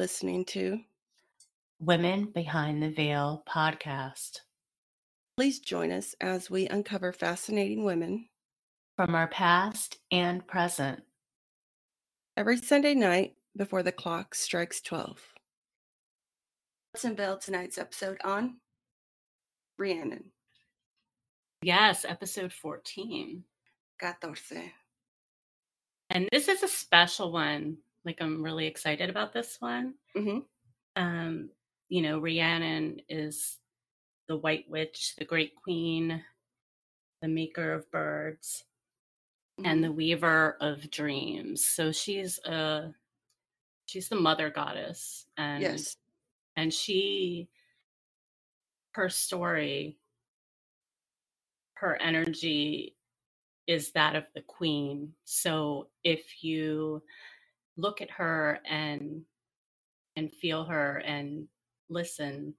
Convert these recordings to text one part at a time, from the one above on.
Listening to Women Behind the Veil podcast Please join us as we uncover fascinating women from our past and present. every Sunday night before the clock strikes 12. Let's unveil tonight's episode on Rhiannon. Yes, episode 14. 14. And this is a special one. Like, I'm really excited about this one. Mhm. Um, you know, Rhiannon is the White Witch, the Great Queen, the Maker of Birds, and the Weaver of Dreams. So she's a she's the mother goddess, and Yes. and she her story, her energy is that of the queen. So if you look at her and and feel her and listen,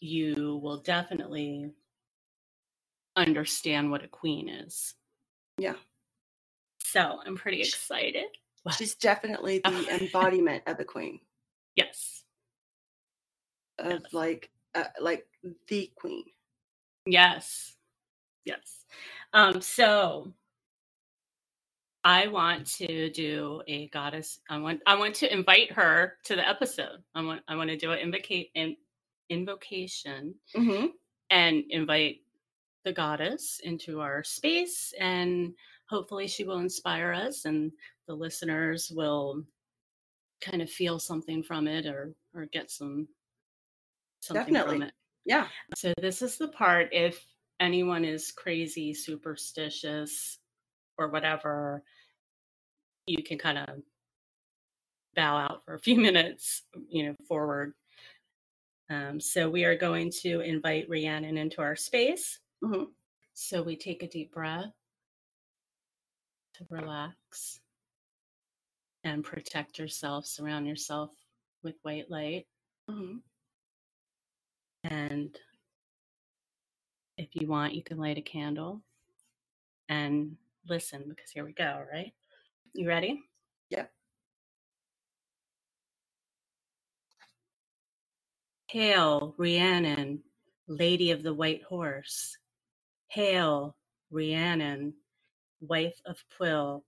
you will definitely understand what a queen is. Yeah. So I'm pretty excited. She's definitely the embodiment of a queen, Yes. of Yes. like uh, like the queen. Yes. Yes. Um, so I want to do a goddess. I want I want to invite her to the episode. I want I want to do an invocate in, invocation hmm and invite the goddess into our space and hopefully she will inspire us and the listeners will kind of feel something from it or or get some something from Definitely. it. Yeah. So this is the part if anyone is crazy, superstitious, or whatever, you can kind of bow out for a few minutes, you know, forward. Um, so we are going to invite Rhiannon into our space. hmm So we take a deep breath to relax and protect yourself, surround yourself with white light. hmm And if you want, you can light a candle and listen because here we go, right? You ready? Yep. Hail, Rhiannon, Lady of the White Horse. Hail, Rhiannon, wife of Pwyll,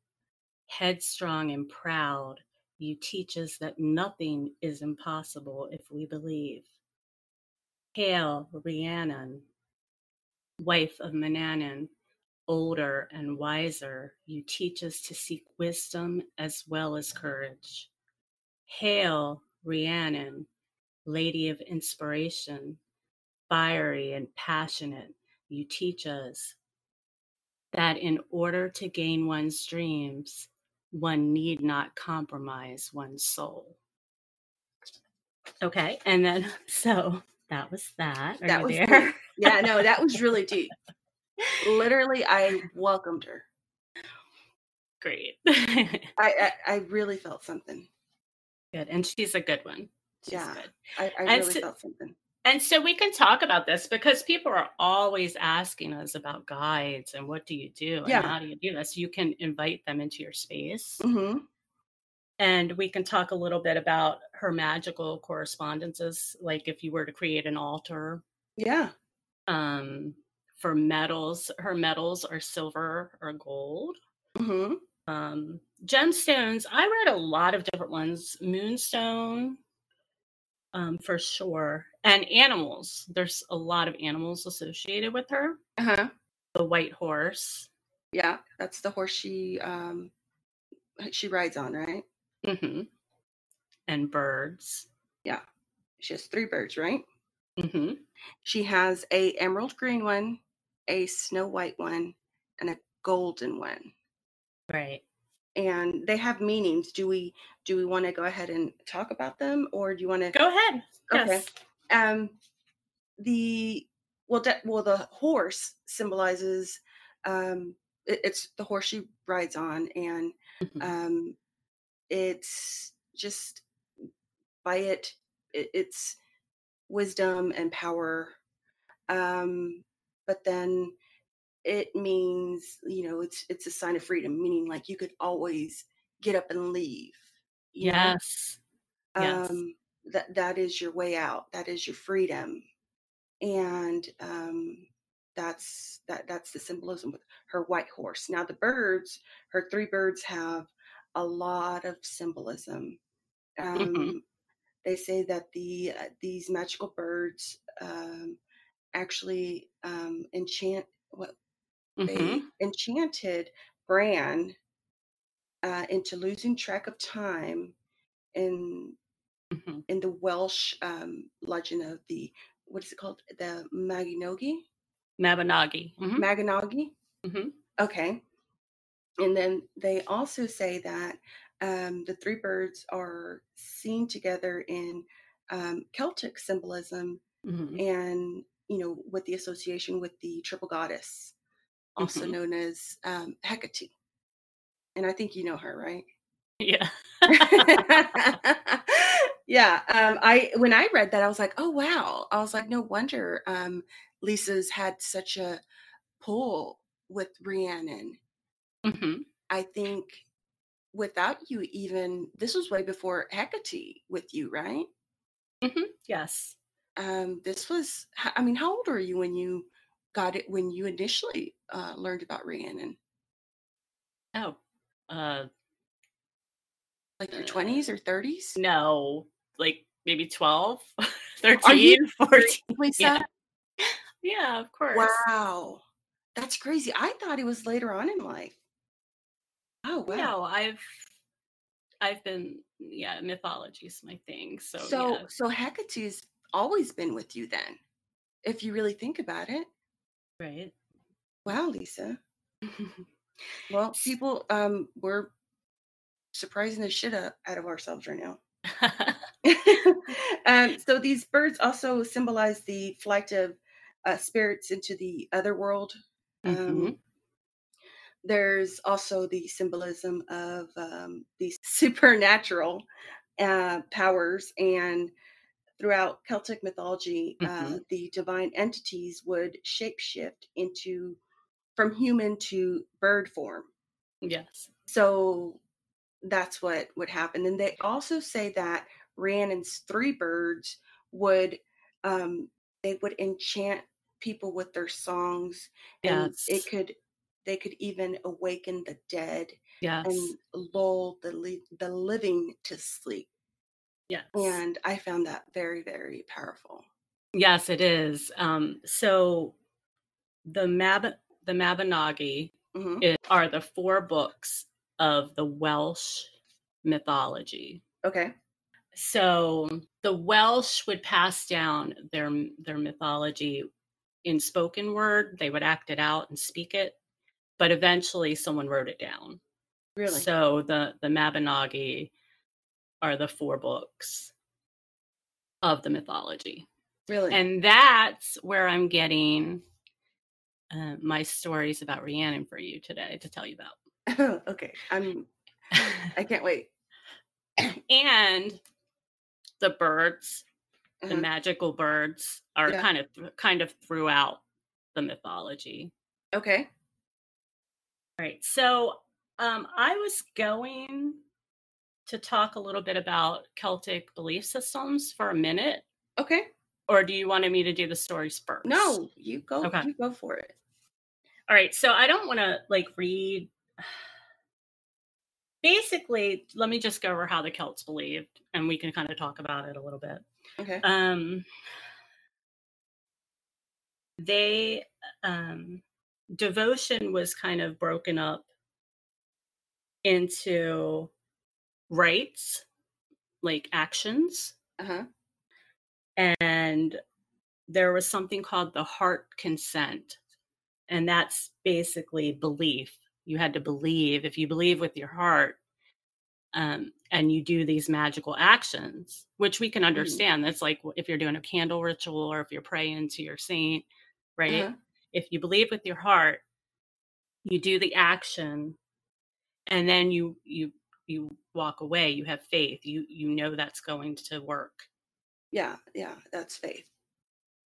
headstrong and proud. You teach us that nothing is impossible if we believe. Hail, Rhiannon, wife of Manannan, older and wiser. You teach us to seek wisdom as well as courage. Hail, Rhiannon, lady of inspiration, fiery and passionate. You teach us that in order to gain one's dreams, one need not compromise one's soul. Okay, and then so that was that. Are That was there? Yeah, no, that was really deep. Literally, I welcomed her. Great. I, I I really felt something. good. And she's a good one. She's Yeah. good. I, I really so- felt something. And so we can talk about this because people are always asking us about guides and what do you do and how do you do this. You can invite them into your space hmm and we can talk a little bit about her magical correspondences, like if you were to create an altar Yeah. um, for metals. Her metals are silver or gold. hmm Um, gemstones, I read a lot of different ones. Moonstone, um, for sure. And animals. There's a lot of animals associated with her. Uh huh. The white horse. Yeah, that's the horse she um she rides on, right? hmm And birds. Yeah. She has three birds, right? hmm She has a emerald green one, a snow white one, and a golden one. Right. And they have meanings. Do we do we want to go ahead and talk about them, or do you want to? Go ahead. Okay. Yes. Um, the well, de- well, the horse symbolizes um, it, it's the horse she rides on, and Mhm. um, it's just by it, it it's wisdom and power um but then it means you know it's it's a sign of freedom meaning like you could always get up and leave you know? Yes. Yes. Um, that that is your way out. That is your freedom, and um, that's that that's the symbolism with her white horse. Now the birds, her three birds have a lot of symbolism. hmm Um, they say that the uh, these magical birds um, actually um, enchant what hmm they enchanted Bran uh, into losing track of time in hmm in the Welsh um, legend of the what is it called? The Maginogi Mabinogi. hmm Maginogi hmm okay. And then they also say that um, the three birds are seen together in um, Celtic symbolism hmm and you know with the association with the triple goddess also hmm known as um, Hecate. And I think you know her right? Yeah. yeah um i when i read that i was like oh wow. I was like no wonder um lisa's had such a pull with rhiannon. Hmm i think without you even this was way before hecate with you right? Hmm Yes. Um this was i mean how old were you when you got it when you initially uh learned about rhiannon Oh. Uh, like your uh, 20s or 30s no, like maybe 12, 13, 14. Yeah. Yeah, of course. wow that's crazy i thought it was later on in life oh wow No, I've I've been yeah, mythology's my thing. So So yeah. so Hecate's always been with you then, if you really think about it. Right. Wow, Lisa. Well, people, um, we're surprising the shit out, out of ourselves right now. um, so these birds also symbolize the flight of uh, spirits into the other world. Um, Mhm. there's also the symbolism of um, these supernatural uh, powers and throughout celtic mythology uh, Mhm. the divine entities would shapeshift into from human to bird form Yes. so that's what would happen and they also say that rhiannon's three birds would um, they would enchant people with their songs and it could they could even awaken the dead Yes. and lull the the living to sleep Yes. and i found that very very powerful Yes, it is. Um, so the Mab the Mabinogi hmm i- are the four books of the Welsh mythology. okay So the Welsh would pass down their their mythology in spoken word. They would act it out and speak it, but eventually someone wrote it down. really So the the Mabinogi are the four books of the mythology, really and that's where I'm getting uh, my stories about Rhiannon for you today to tell you about. okay i'm i can't wait and the birds, the Uh-huh. magical birds, are Yeah. kind of kind of throughout the mythology. okay All right. So um, I was going to talk a little bit about Celtic belief systems for a minute, okay or do you want me to do the stories first? no you go Okay. you go for it All right. So I don't want to like read. Basically, let me just go over how the Celts believed, and we can kind of talk about it a little bit. okay Um, they um, devotion was kind of broken up into rites, like actions, uh-huh and there was something called the heart consent, and that's basically belief. You had to believe. If you believe with your heart, um, and you do these magical actions, which we can understand. That's like if you're doing a candle ritual or if you're praying to your saint, right? Uh-huh. If you believe with your heart, you do the action, and then you you you walk away. You have faith. You you know that's going to work, yeah yeah that's faith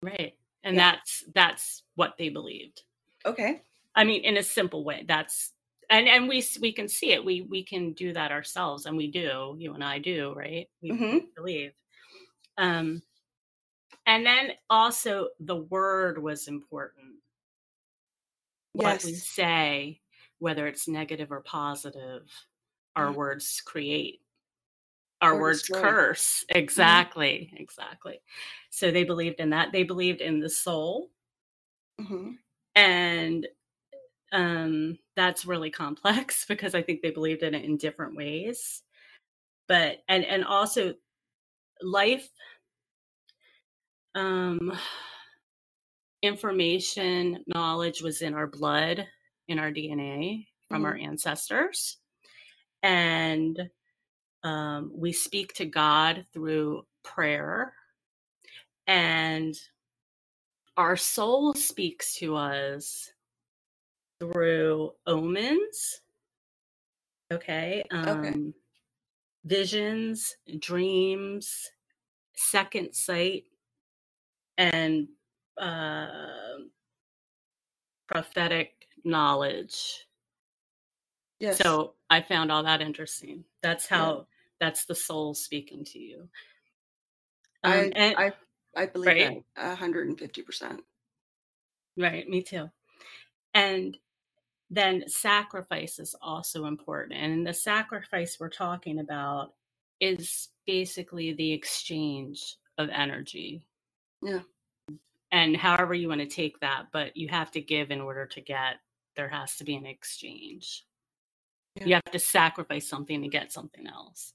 right? And Yeah. that's that's what they believed. okay I mean, in a simple way, that's and and we we can see it we we can do that ourselves and we do you and i do right we, Mhm. believe um and then also the word was important what we Yes. say whether it's negative or positive our Mhm. words create our Or words curse. Exactly exactly. So they believed in that. They believed in the soul hmm and um that's really complex because i think they believed in it in different ways. But and and also life um information knowledge was in our blood in our dna from our ancestors and um, we speak to god through prayer and our soul speaks to us through omens okay um visions dreams second sight and uh, prophetic knowledge Yes. so i found all that interesting that's Yeah. how that's the soul speaking to you um, I, and I I believe right. that hundred and fifty percent. Right, me too. And then sacrifice is also important. And the sacrifice we're talking about is basically the exchange of energy. Yeah. And however you want to take that, but you have to give in order to get, there has to be an exchange. Yeah. You have to sacrifice something to get something else.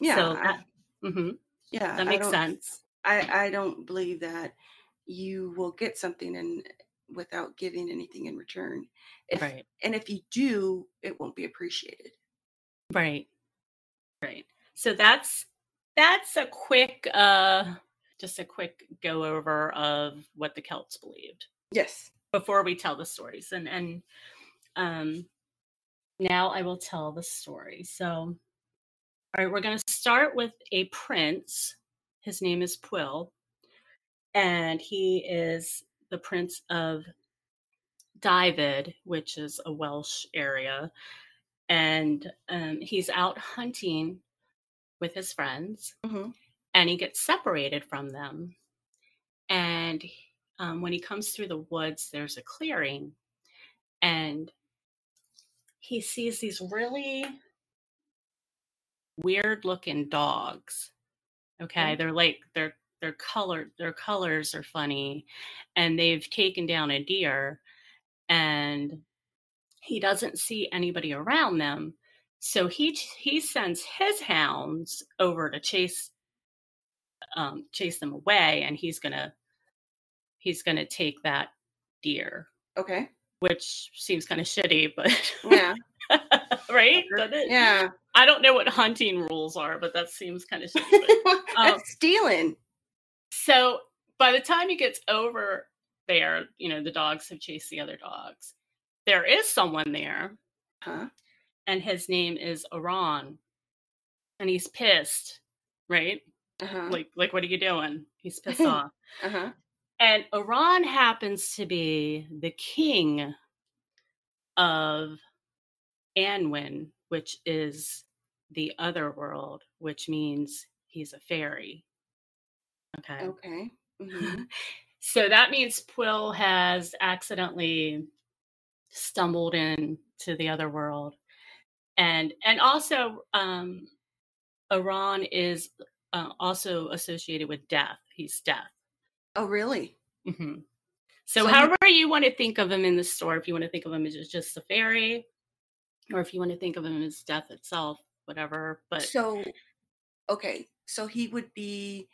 Yeah. So I- that, mhm, yeah. that makes don't- sense. I I don't believe that you will get something and without giving anything in return. If, Right. And if you do, it won't be appreciated. Right. Right. So that's that's a quick uh just a quick go over of what the Celts believed Yes. before we tell the stories. And and um now I will tell the story. So all right, we're going to start with a prince. His name is Pwyll and he is the prince of Dyfed, which is a Welsh area and um, he's out hunting with his friends hmm and he gets separated from them and um, when he comes through the woods there's a clearing and he sees these really weird looking dogs okay Okay. they're like they're they're colored their colors are funny and they've taken down a deer and he doesn't see anybody around them so he he sends his hounds over to chase um chase them away and he's gonna he's gonna take that deer Okay. Which seems kind of shitty but Yeah. right? Yeah. i don't know what hunting rules are but that seems kind of shitty but That's stealing. So by the time he gets over there, you know, the dogs have chased the other dogs. There is someone there, Huh? and his name is Arawn. And he's pissed, right? Uh-huh. Like, like, what are you doing? He's pissed off. uh-huh. And Arawn happens to be the king of Annwn, which is the other world, which means he's a fairy. Okay. Okay. hmm So that means Pwyll has accidentally stumbled into the other world. And and also um Arawn is uh, also associated with death. He's death. Oh, really? hmm So, So he- however you want to think of him in the story, if you want to think of him as just- a fairy, or if you want to think of him as death itself, whatever. But So, okay. So he would be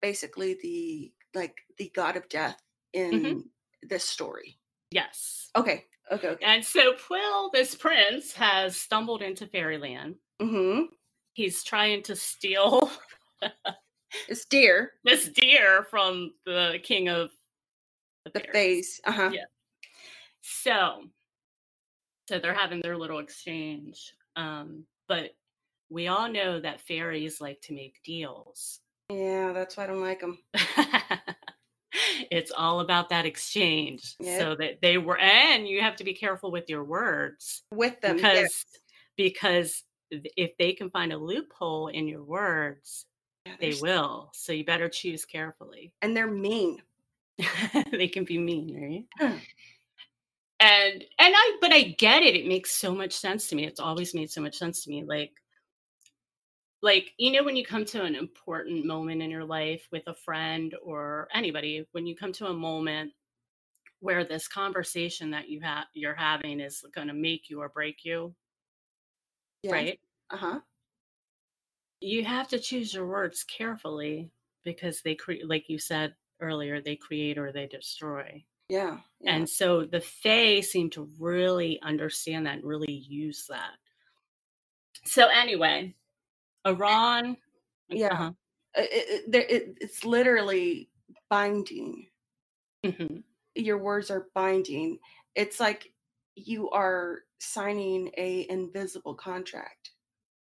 basically the like the god of death in Mhm. this story. yes. Okay. Okay. Okay. And so Pwyll, this prince, has stumbled into fairyland. Mm-hmm. He's trying to steal It's deer. this deer from the king of the, The face. Uh-huh. Yeah. So, so they're having their little exchange. Um, but we all know that fairies like to make deals. Yeah, that's why I don't like them. it's all about that exchange. Yep. So that they were and you have to be careful with your words With them, because yes. because if they can find a loophole in your words, Yeah, they will. So you better choose carefully. and they're mean. they can be mean, right? Huh. and and i but i get it it makes so much sense to me it's always made so much sense to me like like you know when you come to an important moment in your life with a friend or anybody when you come to a moment where this conversation that you have you're having is going to make you or break you right Uh huh. You have to choose your words carefully because they create like you said earlier they create or they destroy Yeah. yeah. And so the Fae seem to really understand that and really use that. So anyway, Arawn. Yeah. uh-huh, it, it, it, it's literally binding. mhm, Your words are binding. It's like you are signing a invisible contract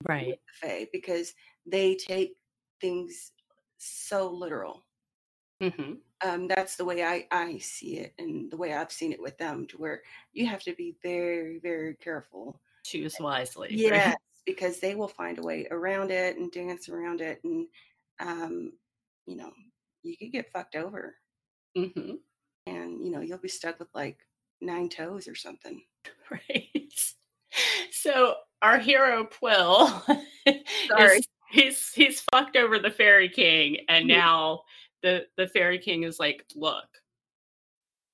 Right. Fae because they take things so literal. hmm Um, that's the way I, I see it and the way I've seen it with them to where you have to be very, very careful. Choose wisely. right? Yes, because they will find a way around it and dance around it. And, um, you know, you could get fucked over hmm and, you know, you'll be stuck with like nine toes or something. Right. So our hero Pwyll Sorry. is he's he's fucked over the fairy king, and Mhm. now the the fairy king is like, look,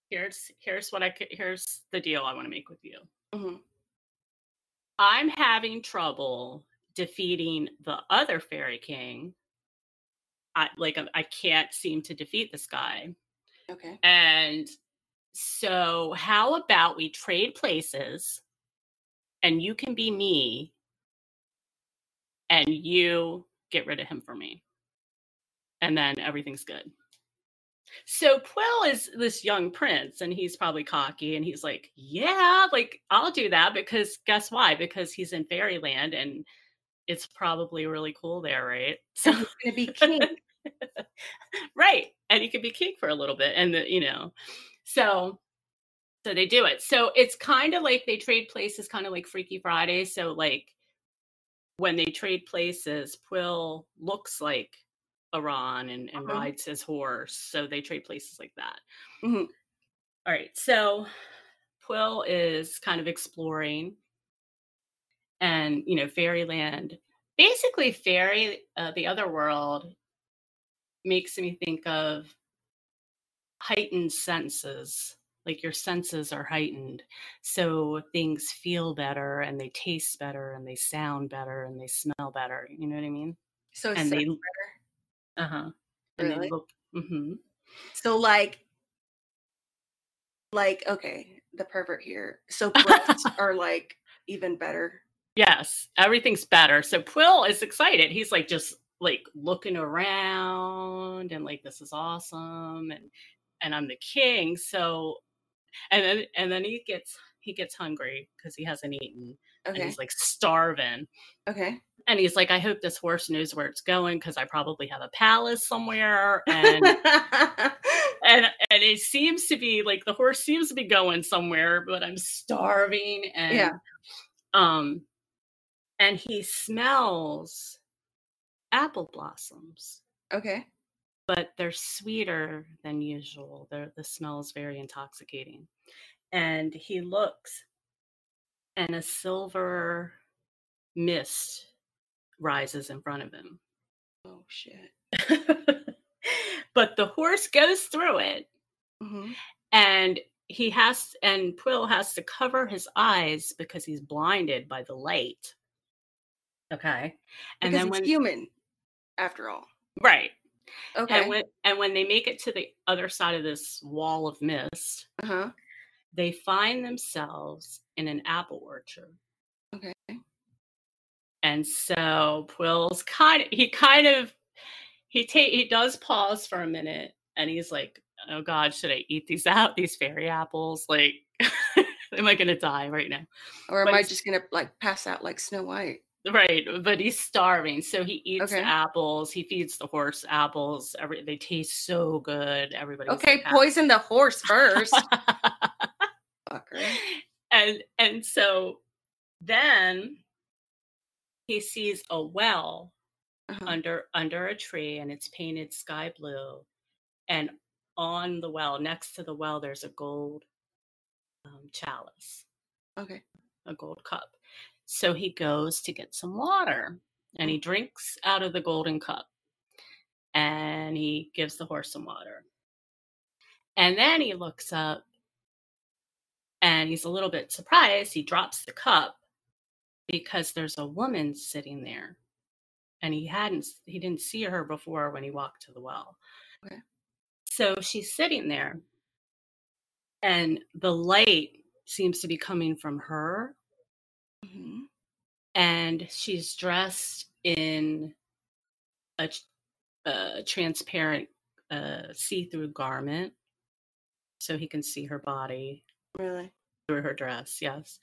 here's here's what I could here's the deal I want to make with you. Mhm. I'm having trouble defeating the other fairy king. I like I can't seem to defeat this guy. Okay. And so how about we trade places and you can be me and you get rid of him for me. And then everything's good. So Pwyll is this young prince and he's probably cocky and he's like, Yeah, like I'll do that because guess why? Because he's in fairyland and it's probably really cool there, right? So he's going to be king. right. And he could be king for a little bit. And the, you know, so so they do it. So it's kind of like they trade places, kind of like Freaky Friday. So like when they trade places, Pwyll looks like Arawn and, and Uh-huh. rides his horse. So they trade places like that. Mhm. All right. So Pwyll is kind of exploring and, you know, fairyland. Basically, fairy, uh, the other world makes me think of heightened senses. Like your senses are heightened. So things feel better and they taste better and they sound better and they smell better. You know what I mean? So, And so, they, uh huh. And Really? they look, hmm so like, like, okay, the pervert here. So breasts are like even better. Yes, everything's better. So Pwyll is excited. He's like just like looking around and like this is awesome and and I'm the king. So and then and then he gets he gets hungry because he hasn't eaten and he's like starving. Okay. And he's like, I hope this horse knows where it's going because I probably have a palace somewhere. And and and it seems to be like the horse seems to be going somewhere, but I'm starving and Yeah. um and he smells apple blossoms, okay. But they're sweeter than usual. They're, the smell is very intoxicating. And he looks and a silver mist rises in front of him. Oh shit. but the horse goes through it hmm and he has and Pwyll has to cover his eyes because he's blinded by the light. Okay. And Because then when human, after all. right. Okay. And when and when they make it to the other side of this wall of mist, uh huh. they find themselves in an apple orchard. Okay. And so Pwyll's kind of he kind of he take he does pause for a minute and he's like, Oh God, should I eat these out, these fairy apples? Like am I gonna die right now? Or am But I just gonna like pass out like Snow White? Right, but he's starving, so he eats Okay. apples. He feeds the horse apples. Every they taste so good. Everybody's Okay, poison the horse first. Fucker. and and so then he sees a well Uh-huh. under under a tree and it's painted sky blue and on the well next to the well there's a gold um, chalice Okay. a gold cup so he goes to get some water and he mm. drinks out of the golden cup and he gives the horse some water. And then he looks up and he's a little bit surprised he drops the cup because there's a woman sitting there and he hadn't he didn't see her before when he walked to the well. Okay. so she's sitting there and the light seems to be coming from her Mhm. and she's dressed in a, a transparent uh, see-through garment so he can see her body Really? through her dress yes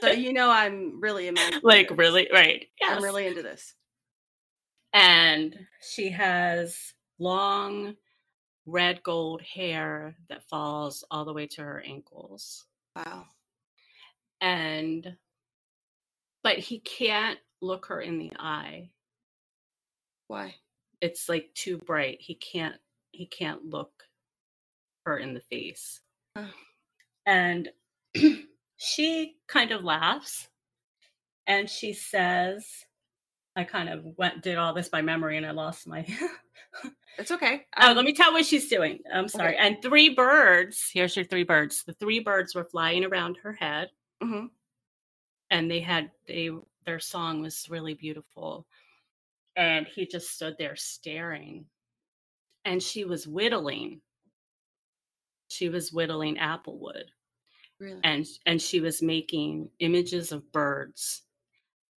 So you know I'm really like this. really right yes. I'm really into this. and she has long red gold hair that falls all the way to her ankles Wow. And but he can't look her in the eye Why? it's like too bright he can't he can't look her in the face Oh. and she kind of laughs and she says i kind of went did all this by memory and i lost my It's okay. Oh, Um, let me tell what she's doing. I'm sorry. And three birds. Here's your three birds. The three birds were flying around her head, mhm. and they had they their song was really beautiful. And he just stood there staring. And she was whittling. She was whittling applewood, Really? and and she was making images of birds.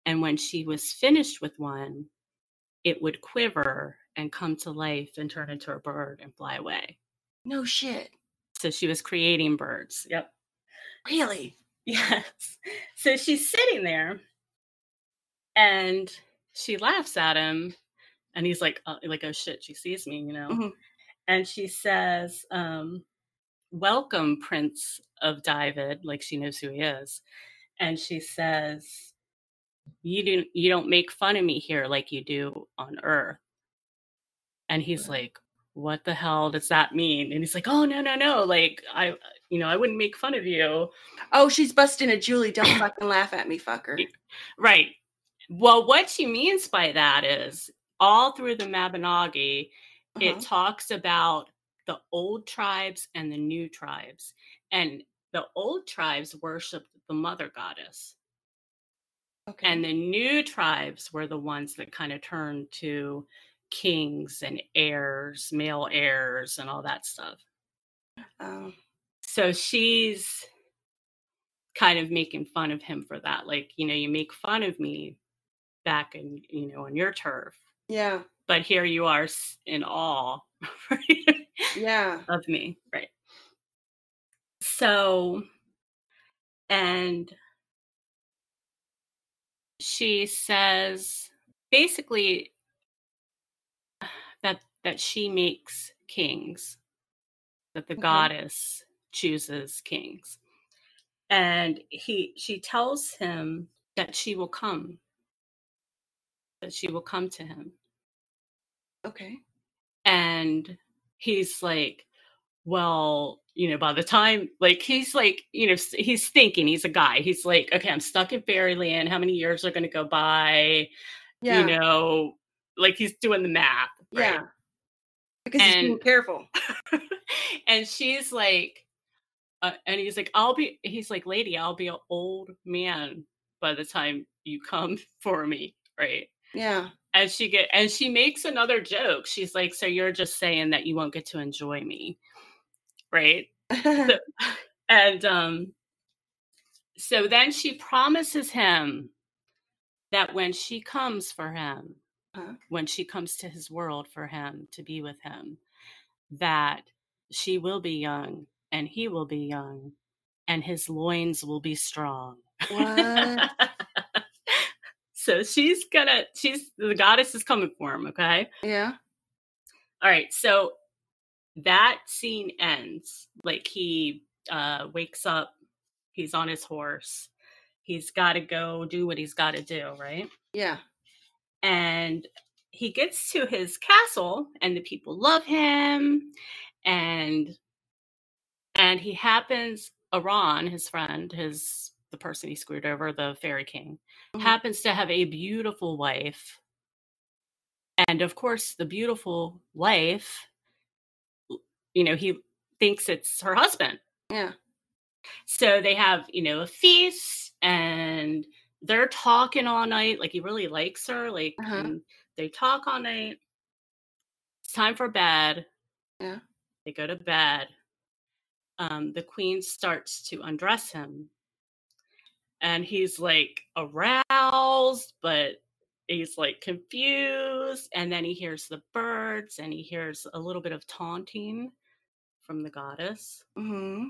And when she was finished with one, it would quiver and come to life and turn into a bird and fly away. No shit. So she was creating birds. Yep. Really? Yes. So she's sitting there and she laughs at him and he's like uh, like oh shit she sees me, you know. Mhm. And she says um welcome prince of Dyfed like she knows who he is. And she says you do you don't make fun of me here like you do on earth. And he's like what the hell does that mean? And he's like, "Oh no, no, no! Like I, you know, I wouldn't make fun of you." Oh, she's busting a Julie. Don't fucking laugh at me, fucker. Right. Well, what she means by that is all through the Mabinogi, Uh-huh. it talks about the old tribes and the new tribes. And the old tribes worshiped the mother goddess, Okay. and the new tribes were the ones that kind of turned to kings and heirs, male heirs, and all that stuff. um, So she's kind of making fun of him for that. Like, you know, you make fun of me back in, you know, on your turf, yeah. but here you are in awe Yeah. of me. Right. So, and she says basically that that she makes kings that the Okay. goddess chooses kings and he she tells him that she will come that she will come to him Okay. and he's like well you know by the time like he's like you know he's thinking he's a guy he's like okay i'm stuck in fairyland how many years are going to go by Yeah. you know like he's doing the math right? Yeah. Because he's being careful. and she's like uh, and he's like i'll be he's like lady i'll be an old man by the time you come for me right Yeah. and she get and she makes another joke she's like so you're just saying that you won't get to enjoy me right and um so then she promises him that when she comes for him Huh? when she comes to his world for him to be with him that she will be young and he will be young and his loins will be strong what? So she's gonna, she's the goddess is coming for him. Okay. Yeah. All right. So that scene ends. Like he uh, wakes up, he's on his horse, he's got to go do what he's got to do, right? Yeah. And he gets to his castle, and the people love him, and and he happens Arawn, his friend, his the person he screwed over, the fairy king, Mhm. happens to have a beautiful wife. And of course, the beautiful wife, you know, he thinks it's her husband. Yeah. So they have, you know, a feast and they're talking all night. Like he really likes her. Like Uh-huh. they talk all night. It's time for bed. Yeah. They go to bed. Um, the queen starts to undress him. And he's like aroused, but he's like confused. And then he hears the birds and he hears a little bit of taunting from the goddess Mm-hmm.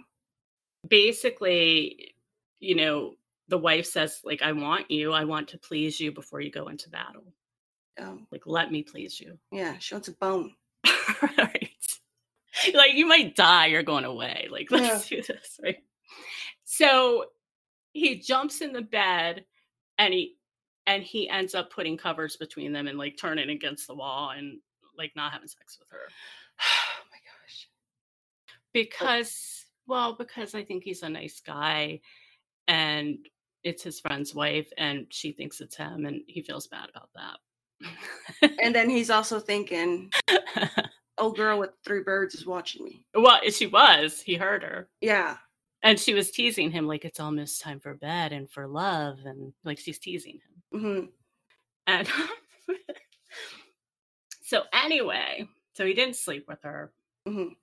basically, you know, the wife says, like, I want you, I want to please you before you go into battle. Um, Like, let me please you. yeah. She wants a bone. right. Like, you might die, you're going away. Like, let's do this, right? So he jumps in the bed and he and he ends up putting covers between them and like turning against the wall and like not having sex with her. oh my gosh. because well because i think he's a nice guy and it's his friend's wife and she thinks it's him and he feels bad about that And then he's also thinking, "Old girl with three birds is watching me." well she was he heard her Yeah. and she was teasing him like it's almost time for bed and for love and like she's teasing him Mm-hmm. and so anyway so he didn't sleep with her Mhm.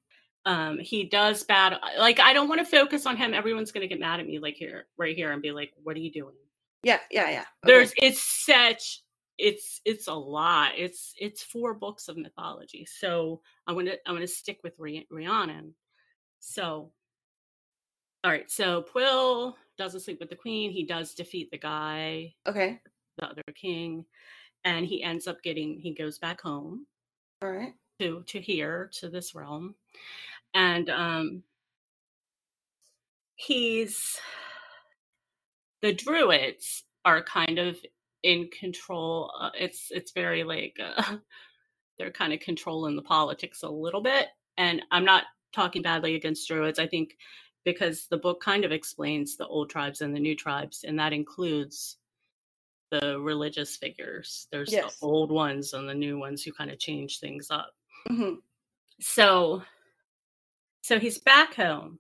um he does bad like i don't want to focus on him everyone's gonna get mad at me like here right here and be like what are you doing Yeah. Yeah. Yeah. Okay. there's it's such it's it's a lot. It's it's four books of mythology. So i'm gonna i'm gonna stick with Rhi- rhiannon. So all right so Pwyll doesn't sleep with the queen. He does defeat the guy okay. the other king and he ends up getting he goes back home All right. to to here to this realm. And um he's the druids are kind of in control uh, it's it's very like uh, they're kind of controlling the politics a little bit and i'm not talking badly against druids i think because the book kind of explains the old tribes and the new tribes and that includes the religious figures there's Yes. the old ones and the new ones who kind of change things up Mm-hmm. so so he's back home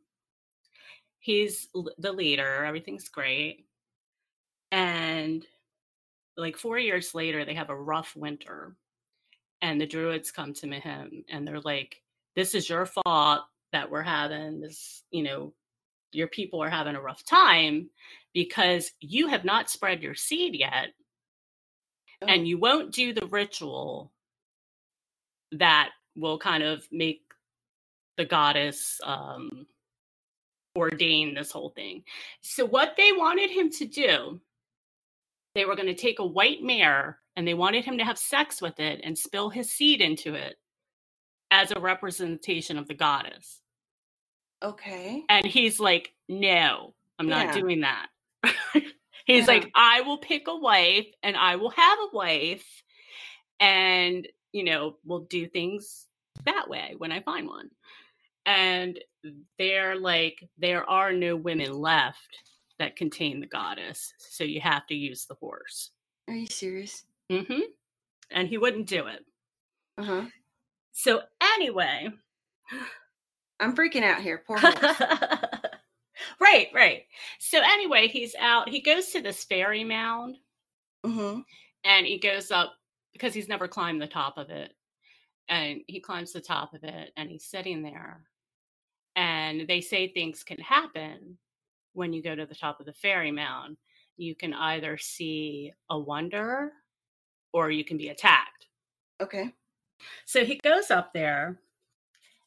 he's l- the leader everything's great and like four years later they have a rough winter and the druids come to him and they're like this is your fault that we're having this you know your people are having a rough time because you have not spread your seed yet Oh. and you won't do the ritual that will kind of make the goddess um ordain this whole thing so what they wanted him to do they were going to take a white mare and they wanted him to have sex with it and spill his seed into it as a representation of the goddess Okay. and he's like no i'm not Yeah. doing that he's Yeah. like i will pick a wife and i will have a wife and you know we'll do things that way when i find one and they're like there are no women left that contain the goddess so you have to use the horse Are you serious? hmm and he wouldn't do it Uh huh. so anyway I'm freaking out here. Poor horse. right right so anyway he's out he goes to this fairy mound mm-hmm. and he goes up because he's never climbed the top of it and he climbs the top of it and he's sitting there and they say things can happen when you go to the top of the fairy mound you can either see a wonder or you can be attacked Okay. so he goes up there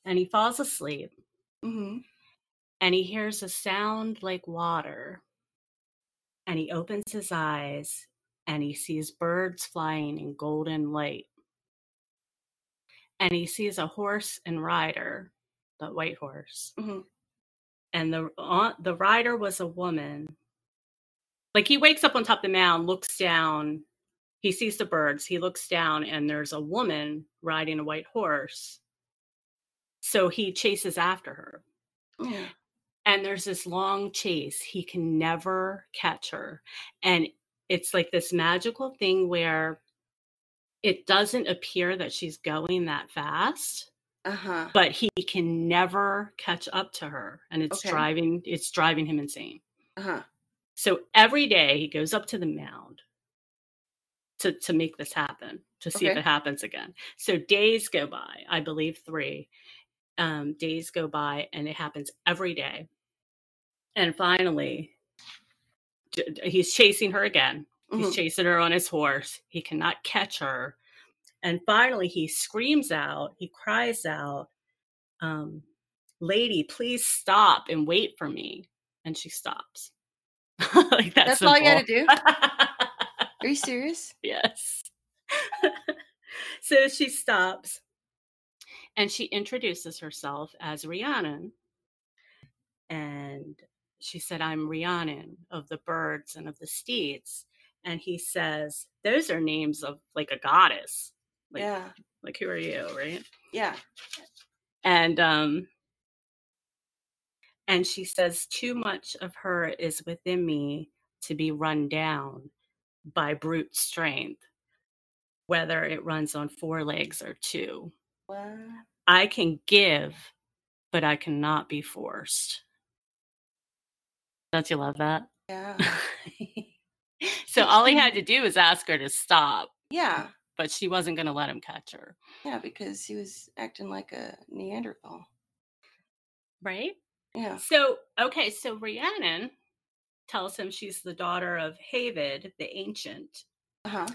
and he falls asleep Mm-hmm. and he hears a sound like water and he opens his eyes and he sees birds flying in golden light. And he sees a horse and rider, the white horse. Mhm. And the uh, the rider was a woman. Like he wakes up on top of the mound, looks down, he sees the birds, he looks down, and there's a woman riding a white horse. So he chases after her. Yeah. and there's this long chase he can never catch her and it's like this magical thing where it doesn't appear that she's going that fast Uh-huh. but he can never catch up to her and it's Okay. driving it's driving him insane Uh-huh. so every day he goes up to the mound to to make this happen to see if it happens again so days go by i believe three um, days go by and it happens every day and finally he's chasing her again he's Mhm. chasing her on his horse he cannot catch her and finally he screams out he cries out um, lady please stop and wait for me and she stops like that That's all you gotta do. Are you serious? yes so she stops and she introduces herself as rhiannon and she said i'm rhiannon of the birds and of the steeds and he says those are names of like a goddess like yeah. like who are you right Yeah. and um and she says too much of her is within me to be run down by brute strength whether it runs on four legs or two What? i can give but i cannot be forced don't you love that Yeah. so all he had to do was ask her to stop Yeah. But she wasn't going to let him catch her Yeah, because he was acting like a Neanderthal. right Yeah. So, okay, so Rhiannon tells him she's the daughter of Havid, the ancient, Uh-huh.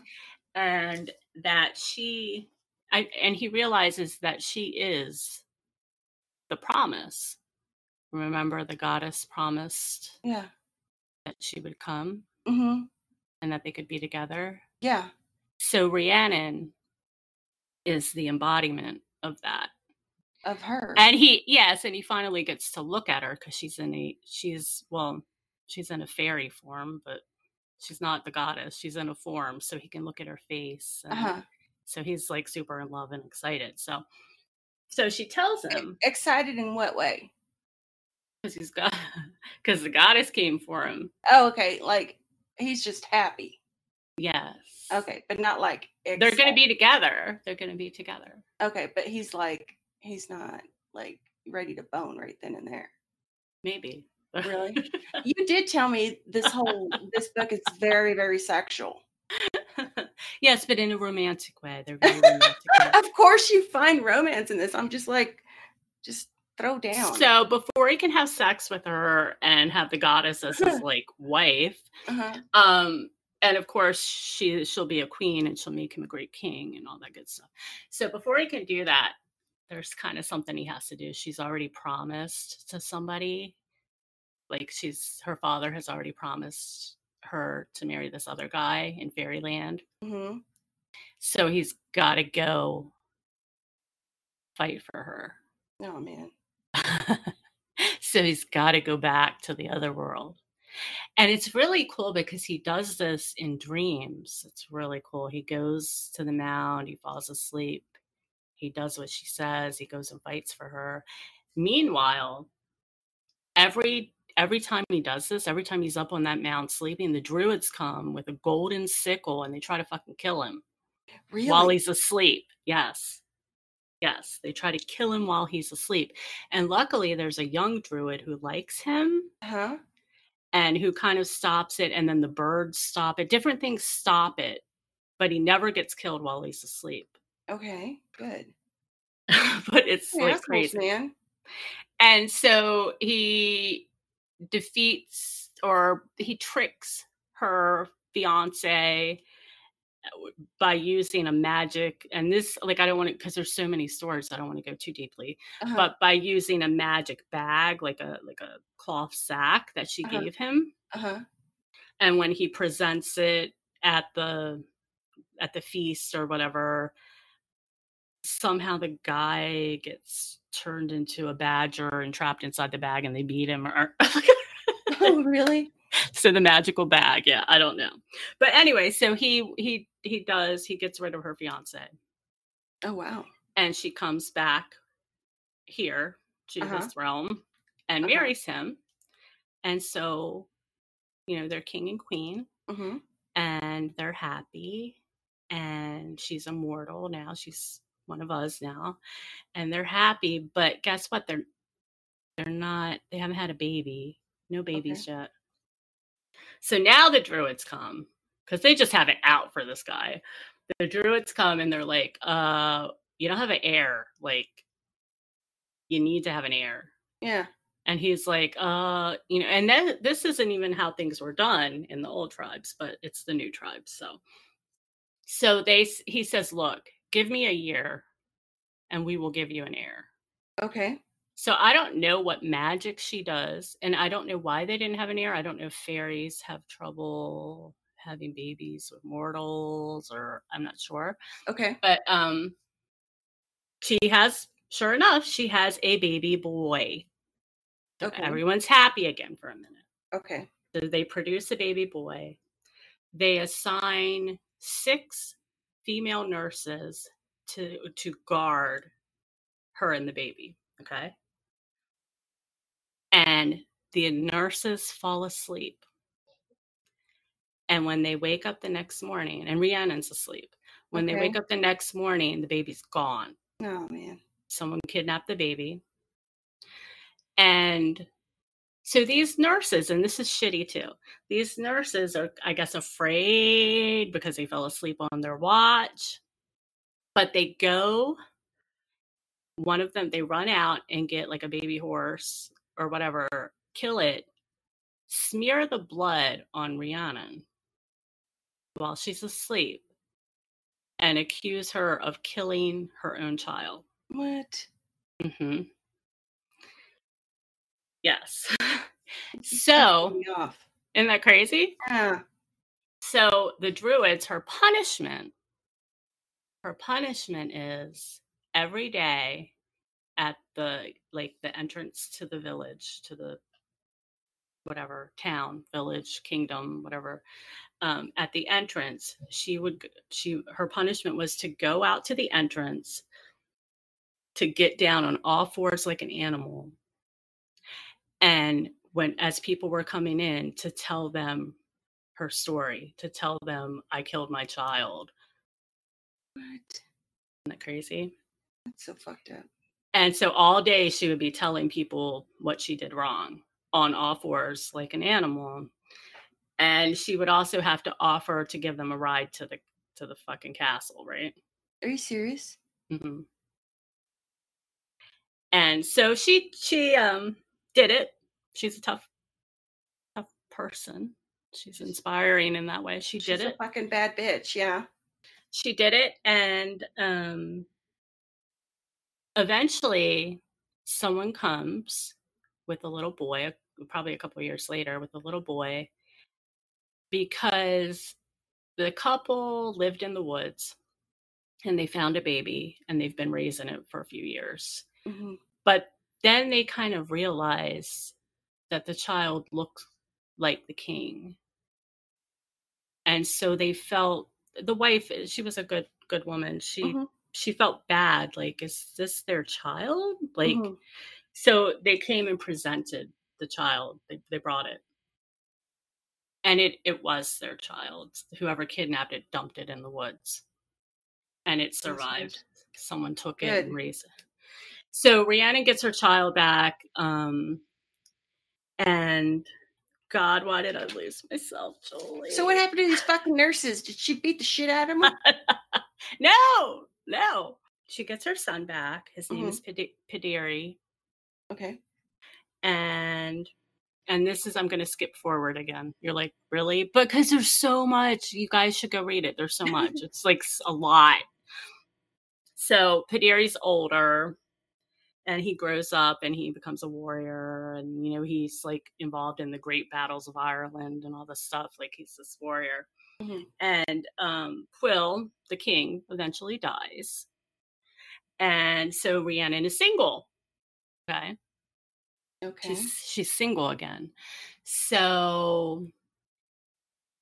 and that she, I, and he realizes that she is the promise. Remember, the goddess promised Yeah. that she would come Mm-hmm. and that they could be together. Yeah. So, Rhiannon is the embodiment of that. Of her. and he yes and he finally gets to look at her because she's in a she's well she's in a fairy form but she's not the goddess she's in a form so he can look at her face uh-huh. so he's like super in love and excited so so she tells him Excited in what way? because he's got because the goddess came for him Oh, okay. Like he's just happy. Yes Okay, but not like they're gonna be together they're gonna be together Okay, but he's like he's not like ready to bone right then and there. maybe Really? You did tell me this whole this book is very very sexual. yes but in a romantic way they're very romantic. Of course you find romance in this. I'm just like just throw down. So before he can have sex with her and have the goddess as his like wife, uh-huh. um, and of course she she'll be a queen and she'll make him a great king and all that good stuff. So before he can do that, there's kind of something he has to do. She's already promised to somebody, like she's her father has already promised her to marry this other guy in fairyland. hmm So he's got to go fight for her. Oh man. so he's got to go back to the other world. And it's really cool because he does this in dreams. It's really cool. He goes to the mound, he falls asleep, he does what she says, he goes and fights for her. Meanwhile, every every time he does this, every time he's up on that mound sleeping, the druids come with a golden sickle and they try to fucking kill him Really? while he's asleep. Yes. Yes. They try to kill him while he's asleep. And luckily, there's a young druid who likes him huh? And who kind of stops it. And then the birds stop it. Different things stop it, but he never gets killed while he's asleep. Okay, good. but it's Hey, like crazy. man. And so he defeats or he tricks her fiance by using a magic and this like i don't want to because there's so many stories i don't want to go too deeply Uh-huh. but by using a magic bag like a like a cloth sack that she Uh-huh. gave him uh-huh. and when he presents it at the at the feast or whatever somehow the guy gets turned into a badger and trapped inside the bag and they beat him or oh really so the magical bag yeah i don't know. But anyway so he he he does he gets rid of her fiance. Oh wow. And she comes back here to Uh-huh. this realm and Uh-huh. marries him. And so you know they're king and queen hmm and they're happy and she's immortal now she's one of us now and they're happy but guess what? They're they're not they haven't had a baby no babies yet so now the druids come because they just have it out for this guy. The druids come and they're like uh you don't have an heir like you need to have an heir. Yeah. And he's like uh you know and then this isn't even how things were done in the old tribes but it's the new tribes so. So they he says look give me a year and we will give you an heir. Okay so i don't know what magic she does and i don't know why they didn't have an heir i don't know if fairies have trouble having babies with mortals or i'm not sure okay but um she has sure enough she has a baby boy So Okay. everyone's happy again for a minute okay So they produce a baby boy. They assign six female nurses to to guard her and the baby. Okay. And the nurses fall asleep. And when they wake up the next morning, and Rhiannon's asleep. When they wake up the next morning, the baby's gone. oh man Someone kidnapped the baby. And so these nurses, and this is shitty too, these nurses are, I guess, afraid because they fell asleep on their watch. But they go, one of them, they run out and get like a baby horse or whatever, kill it, smear the blood on Rhiannon while she's asleep, and accuse her of killing her own child. what Mm-hmm. Yes. so, isn't that crazy? yeah So the druids, her punishment, her punishment is every day the like the entrance to the village, to the whatever town, village, kingdom, whatever. Um, at the entrance, she would she her punishment was to go out to the entrance to get down on all fours like an animal. And when as people were coming in to tell them her story, to tell them I killed my child. what Isn't that crazy? that's so fucked up And so all day she would be telling people what she did wrong on all fours like an animal. And she would also have to offer to give them a ride to the to the fucking castle, right? are you serious hmm And so she she um did it. She's a tough tough person. She's inspiring in that way. She she's did a it. fucking bad bitch yeah She did it and um eventually someone comes with a little boy probably a couple of years later with a little boy because the couple lived in the woods and they found a baby and they've been raising it for a few years. Hmm but then they kind of realize that the child looked like the king. And so they felt the wife she was a good good woman. She Mhm. She felt bad like is this their child? Like Mhm. so they came and presented the child they, they brought it. And it it was their child. Whoever kidnapped it dumped it in the woods. And it survived. someone took it and raised it. So rhiannon gets her child back um and god why did i lose myself Jolie? so what happened to these fucking nurses? Did she beat the shit out of them no no she gets her son back his name Mhm. is Pidi- pidiri okay. And and this is i'm going to skip forward again. You're like really? Because there's so much you guys should go read it there's so much it's like a lot. So Pryderi's older and he grows up and he becomes a warrior and you know he's like involved in the great battles of ireland and all this stuff like he's this warrior Mhm. and um, Pwyll, the king, eventually dies, and so Rhiannon is single. Okay, Okay. she's she's single again. So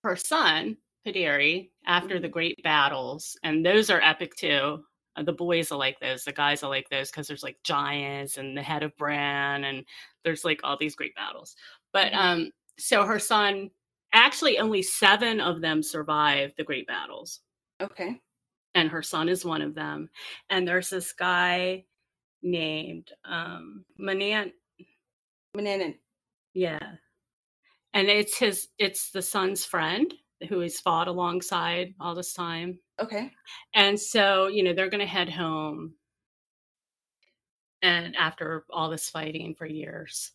her son Pryderi, after the Mhm. great battles, and those are epic too. uh, The boys are like those, the guys are like those because there's like giants and the head of Bran, and there's like all these great battles. But Mhm. um, so her son, actually, only seven of them survive the great battles, Okay. and her son is one of them. And there's this guy named um, Manan, Mananan. yeah, and it's his, it's the son's friend who he's fought alongside all this time. Okay. And so, you know, they're going to head home. And after all this fighting for years,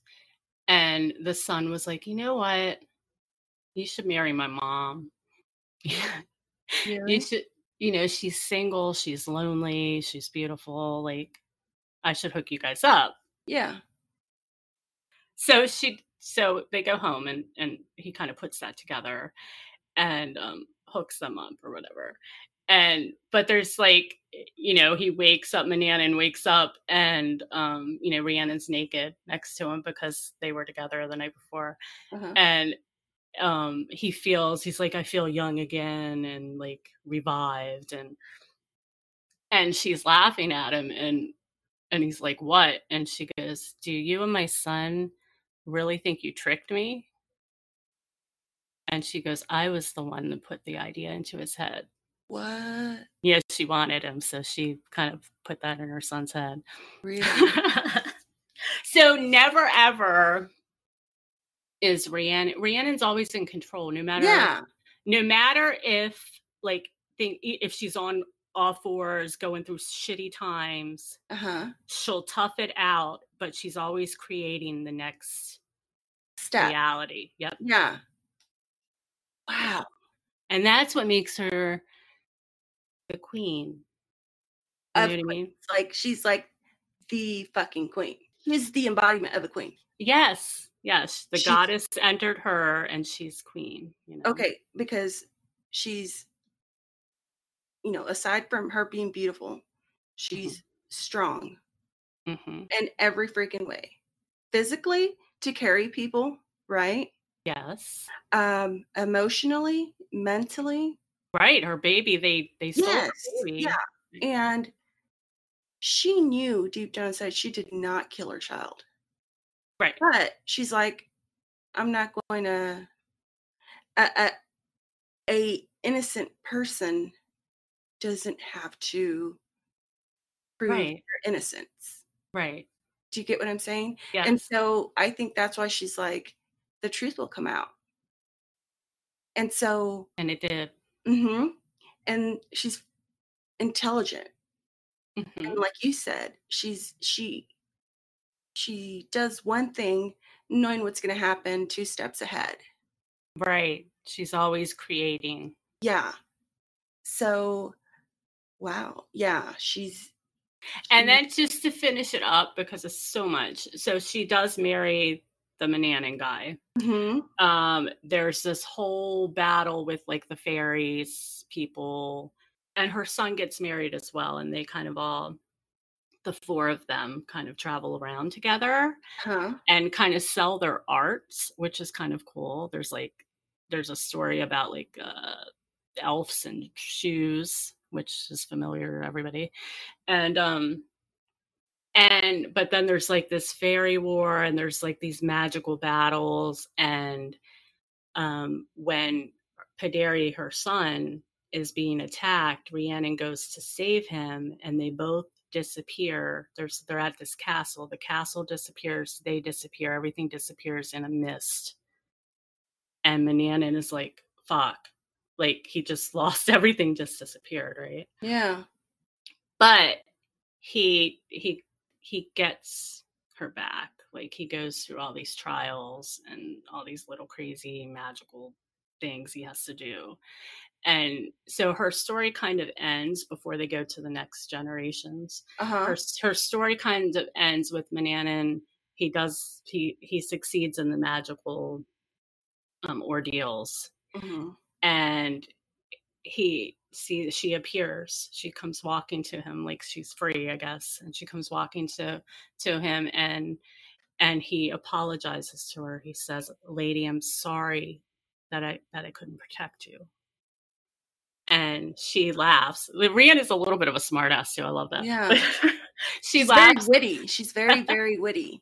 and the son was like, you know what? You should marry my mom. you should, you know, she's single, she's lonely, she's beautiful. Like, I should hook you guys up. Yeah. So she, so they go home and, and he kind of puts that together and um, hooks them up or whatever. And but there's like you know he wakes up Manan wakes up and um you know Rhiannon's naked next to him because they were together the night before Uh-huh. and um he feels he's like I feel young again and like revived and and she's laughing at him and and he's like what and she goes do you and my son really think you tricked me and she goes I was the one that put the idea into his head What? yeah she wanted him so she kind of put that in her son's head Really? so never ever is Rhiannon Rhiannon's always in control no matter yeah. no matter if like thing if she's on all fours going through shitty times Uh-huh. she'll tough it out but she's always creating the next Step. reality yep Yeah. Wow. and that's what makes her the queen you know what i mean like she's like the fucking queen. She's the embodiment of a queen. yes yes the She's- goddess entered her and she's queen you know Okay, because she's you know, aside from her being beautiful, she's strong hmm in every freaking way. Physically to carry people, right? yes Um emotionally, mentally, right her baby they they stole her Yes, baby yeah. and she knew deep down inside she did not kill her child. Right But she's like, I'm not going to. A, a, a innocent person doesn't have to prove right their innocence. right Do you get what I'm saying? yes And so I think that's why she's like, the truth will come out. And so, and it did Mm-hmm. and she's intelligent, Mhm. and like you said, she's she she does one thing, knowing what's going to happen two steps ahead. right she's always creating Yeah. So, wow. Yeah, she's. And she- then just to finish it up because it's so much. So she does marry the Mananan guy. Mhm. Um, there's this whole battle with like the fairies people, and her son gets married as well, and they kind of all the four of them kind of travel around together Huh. and kind of sell their arts, which is kind of cool. There's like there's a story about like uh elves and shoes, which is familiar to everybody. And um and but then there's like this fairy war and there's like these magical battles and um when Pryderi, her son, is being attacked, Rhiannon goes to save him and they both disappear. There's they're at this castle. The castle disappears, they disappear, everything disappears in a mist. And Mananan is like, fuck. Like he just lost everything, just disappeared, right? Yeah. But he he he gets her back. Like he goes through all these trials and all these little crazy magical things he has to do. And so her story kind of ends before they go to the next generations. Uh huh. her her story kind of ends with Mananan. He does he he succeeds in the magical um, ordeals, hmm and he see she appears. She comes walking to him like she's free i guess and she comes walking to to him and and he apologizes to her. He says lady i'm sorry that i that i couldn't protect you and she laughs Rhiannon is a little bit of a smartass too i love that Yeah. she She's laughs very witty. She's very, very witty.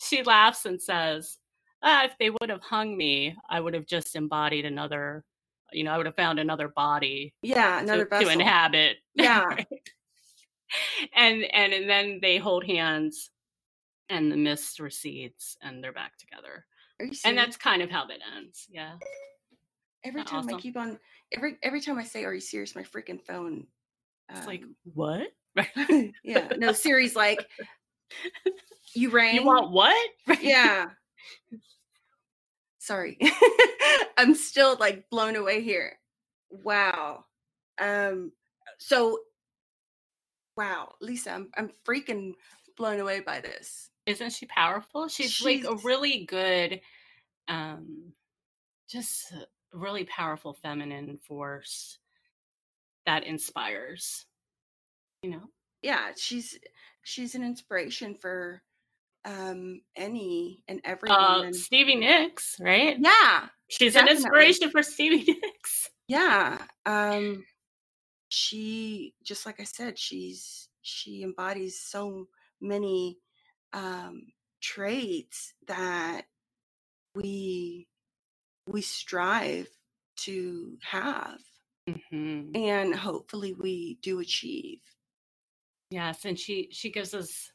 she laughs and says ah, if they would have hung me i would have just embodied another you know i would have found another body Yeah, another to, vessel. to inhabit Yeah. and, and and then they hold hands and the mist recedes and they're back together Are you and that's kind of how that ends yeah every that time I keep on every every time I say "Are you serious?" My freaking phone. it's like um, what yeah, no, Siri's like, you rang. you want what yeah. Sorry, I'm still like blown away here. Wow. Um. So, wow, Lisa, I'm I'm freaking blown away by this. isn't she powerful she's, like a really good um just really powerful feminine force that inspires you know Yeah, she's she's an inspiration for um any and every woman. uh stevie nicks right yeah, she's an inspiration for stevie nicks yeah. Um, she just like I said, she's she embodies so many um traits that we we strive to have hmm and hopefully we do achieve. Yes, and she she gives us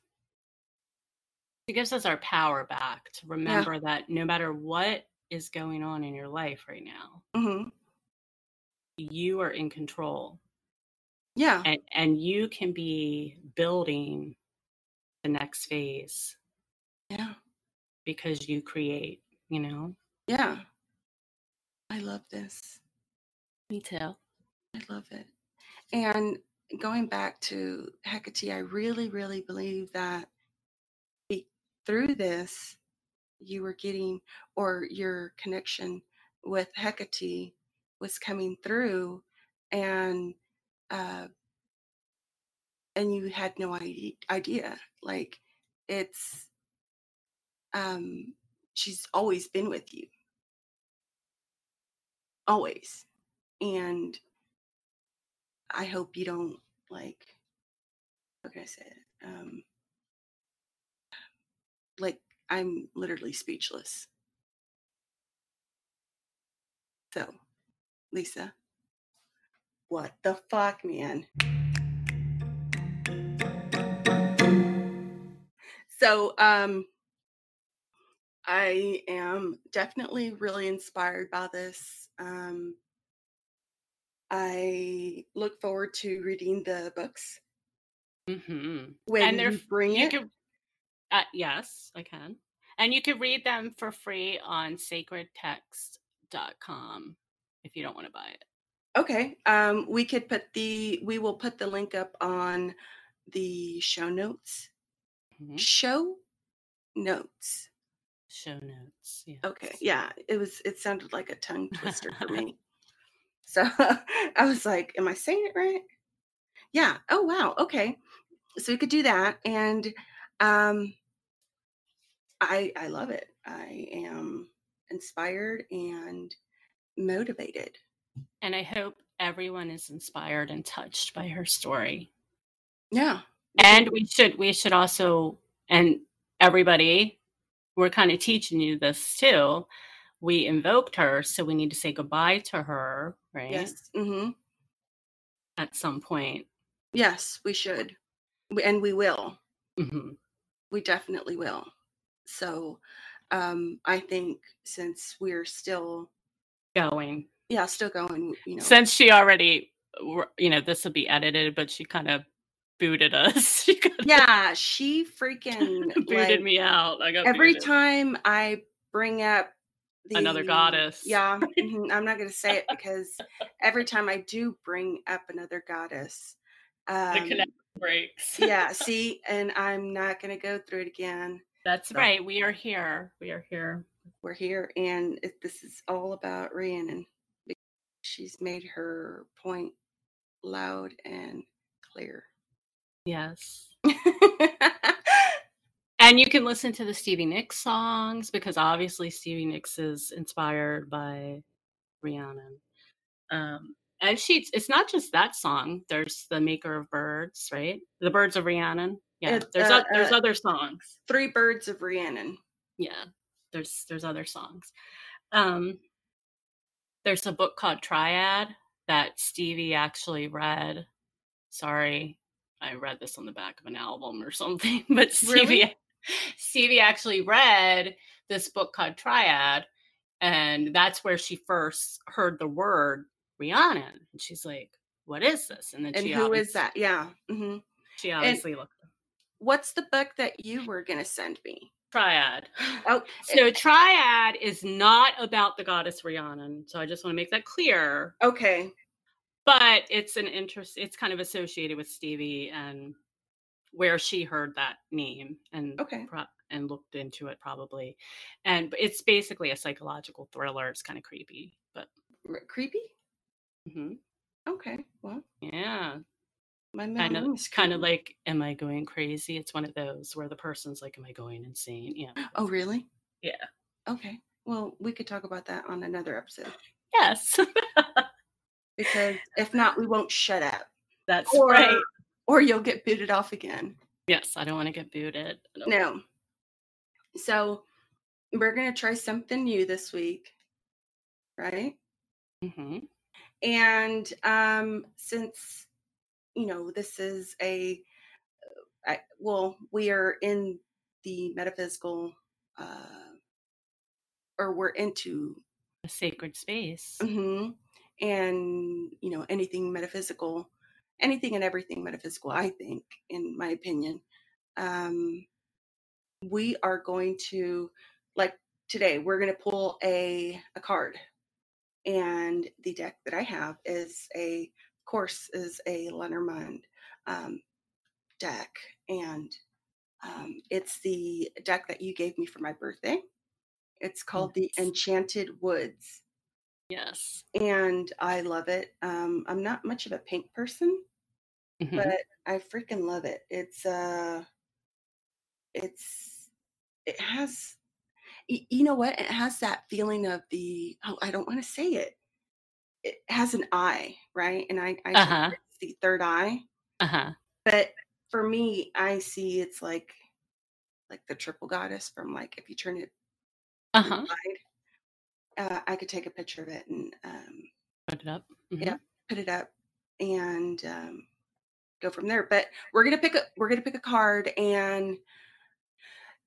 she gives us our power back to remember that no matter what is going on in your life right now, hmm you are in control Yeah, and and you can be building the next phase yeah, because you create, you know. yeah. I love this. Me too. I love it. And going back to Hecate, I really, really believe that through this, you were getting, or your connection with Hecate was coming through, and uh, and you had no idea. Like it's, um, she's always been with you, always, and I hope you don't like how can I say it? Um like I'm literally speechless. So, Lisa, what the fuck, man? So, um I am definitely really inspired by this. Um I look forward to reading the books hmm when they're you bring You it. could uh, yes, I can. And you can read them for free on sacredtext.com if you don't want to buy it. Okay. Um, we could put the we will put the link up on the show notes. Mhm. Show notes. Show notes. Yes. Okay. Yeah. It was it sounded like a tongue twister for me. So I was like, am I saying it right? Yeah. Oh wow. Okay. So we could do that. And um I I love it. I am inspired and motivated. And I hope everyone is inspired and touched by her story. Yeah. And we should we should also and everybody we're kind of teaching you this too. We invoked her, so we need to say goodbye to her, right? Yes. hmm At some point. Yes, we should. And we will. Mhm. We definitely will. So um I think since we're still Going. yeah, still going, you know. Since she already you know, this will be edited, but she kind of booted us. yeah, she freaking booted like, me out. I got every booted. time I bring up the Another goddess. Yeah, mhm, I'm not going to say it because every time I do bring up another goddess, the um, connection breaks. yeah, see, and I'm not going to go through it again. That's So- right. We are here. We are here. We're here, and it, this is all about Rhiannon. she's made her point loud and clear. Yes. and you can listen to the Stevie Nicks songs because obviously Stevie Nicks is inspired by Rhiannon. Um, and she's it's not just that song. There's the Maker of Birds, right? The Birds of Rhiannon. Yeah, It- there's uh, o- there's uh, other songs. Three Birds of Rhiannon. Yeah, there's there's other songs. Um, there's a book called Triad that Stevie actually read. Sorry, I read this on the back of an album or something, but Stevie Really? Stevie actually read this book called Triad, and that's where she first heard the word Rhiannon. And she's like, "What is this?" And then And she who is that? Yeah. hmm She obviously looked What's the book that you were going to send me? Triad. Oh, So Triad is not about the goddess Rhiannon. So I just want to make that clear. okay. But it's an interest. It's kind of associated with Stevie and where she heard that name and Okay. pro- and looked into it probably. And it's basically a psychological thriller. It's kind of creepy, but R- creepy? mhm. Okay. Well, yeah, my kind of is kind of like, am I going crazy? It's one of those where the person's like, am I going insane? Yeah. Oh, really? Yeah. Okay. Well, we could talk about that on another episode Yes, because if not, we won't shut up, that's or right. or you'll get booted off again. Yes, I don't want to get booted. No. So we're gonna try something new this week, right? Mhm. And um, since you know this is a, I, well, we are in the metaphysical, uh, or we're into A sacred space. hmm And, you know, anything metaphysical, anything and everything metaphysical, I think, in my opinion. Um, we are going to, like today, we're going to pull a, a card. And the deck that I have is a, of course, is a Lenormand um, deck. And um, it's the deck that you gave me for my birthday. It's called the Enchanted Woods Yes. and I love it. Um, I'm not much of a pink person, Mhm. but I freaking love it. It's uh, it's it has, you know what? It has that feeling of the oh, I don't want to say it. It has an eye, right? And I, I Uh-huh. the third eye, uh-huh. but for me, I see it's like like the triple goddess from like if you turn it Uh-huh. Uh, I could take a picture of it and um, Put it up. Mhm. Yeah. put it up and um, go from there. But we're gonna pick a we're gonna pick a card, and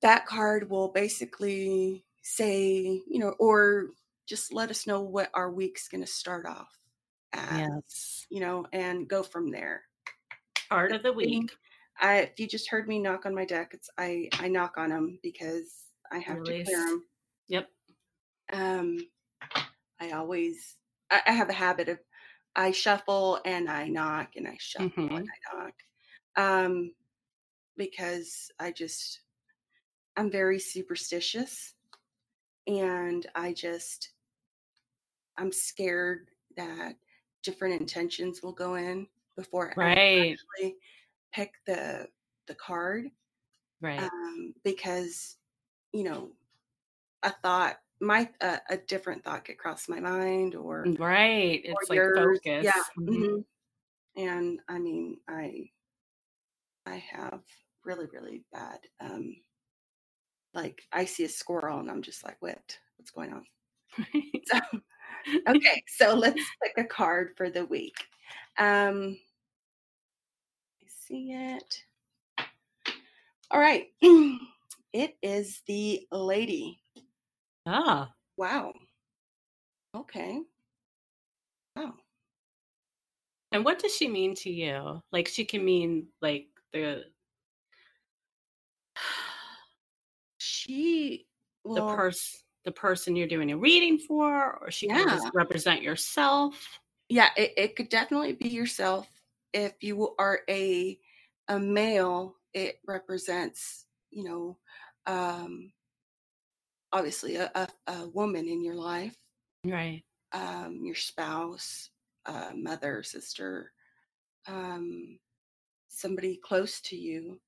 that card will basically say, you know, or just let us know what our week's gonna start off as, Yes. you know, and go from there. Part of the week. I, if you just heard me knock on my deck, it's I I knock on them because I have to clear them. Yep. Um, I always I, I have a habit of I shuffle and I knock and I shuffle and I knock. Um, because I just I'm very superstitious and I just I'm scared that different intentions will go in before I actually pick the the card Right. um, because you know a thought my uh, a different thought could cross my mind or, right. or It's like yours. focus. yeah Mhm. mhm. and i mean i i have really really bad um like i see a squirrel and i'm just like what what's going on so okay so let's pick a card for the week um I see it all right it is the lady ah. wow okay wow And what does she mean to you? Like she can mean like the she the well, person the person you're doing a reading for, or she can Yeah. just represent yourself. yeah it, it could definitely be yourself if you are a a male it represents you know um obviously a, a, a woman in your life Right. um, your spouse, uh, mother, sister, um, somebody close to you.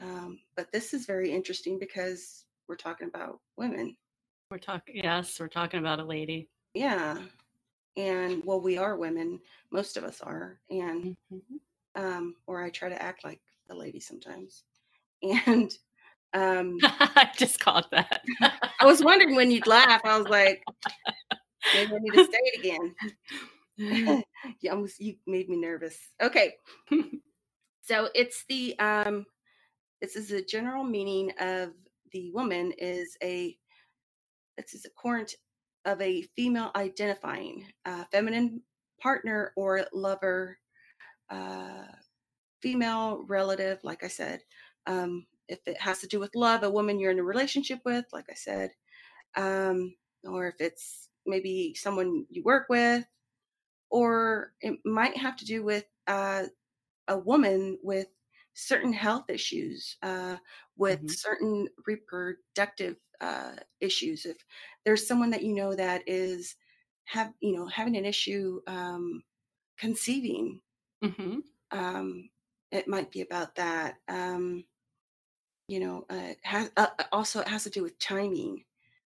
Um, but this is very interesting because we're talking about women. We're talking, yes, we're talking about a lady. Yeah. And well, we are women. Most of us are. And, Mhm. um, or I try to act like a lady sometimes. And, um, I just caught that. I was wondering when you'd laugh. I was like, maybe I need to say it again. you almost you made me nervous. Okay. so it's the um this is the general meaning of the woman is a this is a current of a female identifying uh, feminine partner or lover uh, female relative like i said um, if it has to do with love a woman you're in a relationship with like i said um, or if it's maybe someone you work with or it might have to do with uh, a woman with certain health issues, uh, with Mhm. certain reproductive uh, issues. If there's someone that you know that is have you know having an issue um, conceiving, hmm um, it might be about that. Um, you know, uh, has uh, uh, also it has to do with timing.